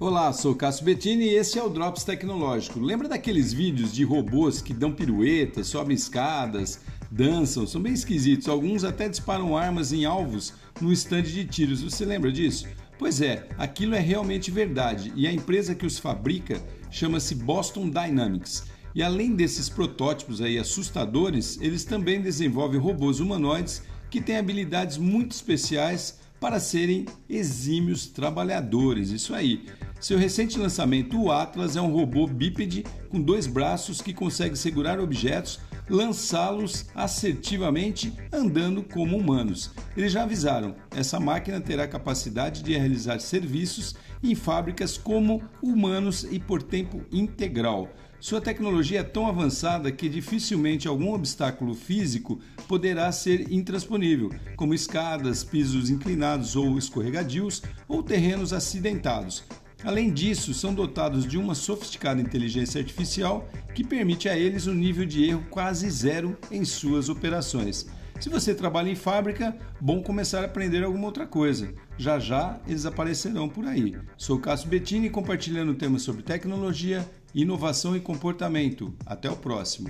Olá, sou Cássio Bettini e esse é o Drops Tecnológico. Lembra daqueles vídeos de robôs que dão piruetas, sobem escadas, dançam, são bem esquisitos. Alguns até disparam armas em alvos no estande de tiros. Você lembra disso? Pois é, aquilo é realmente verdade e a empresa que os fabrica chama-se Boston Dynamics. E além desses protótipos aí assustadores, eles também desenvolvem robôs humanoides que têm habilidades muito especiais para serem exímios trabalhadores. Isso aí. Seu recente lançamento, o Atlas, é um robô bípede com dois braços que consegue segurar objetos, lançá-los assertivamente, andando como humanos. Eles já avisaram: essa máquina terá capacidade de realizar serviços em fábricas como humanos e por tempo integral. Sua tecnologia é tão avançada que dificilmente algum obstáculo físico poderá ser intransponível, como escadas, pisos inclinados ou escorregadios ou terrenos acidentados. Além disso, são dotados de uma sofisticada inteligência artificial que permite a eles um nível de erro quase zero em suas operações. Se você trabalha em fábrica, bom começar a aprender alguma outra coisa. Já já eles aparecerão por aí. Sou Cássio Bettini compartilhando temas sobre tecnologia, inovação e comportamento. Até o próximo.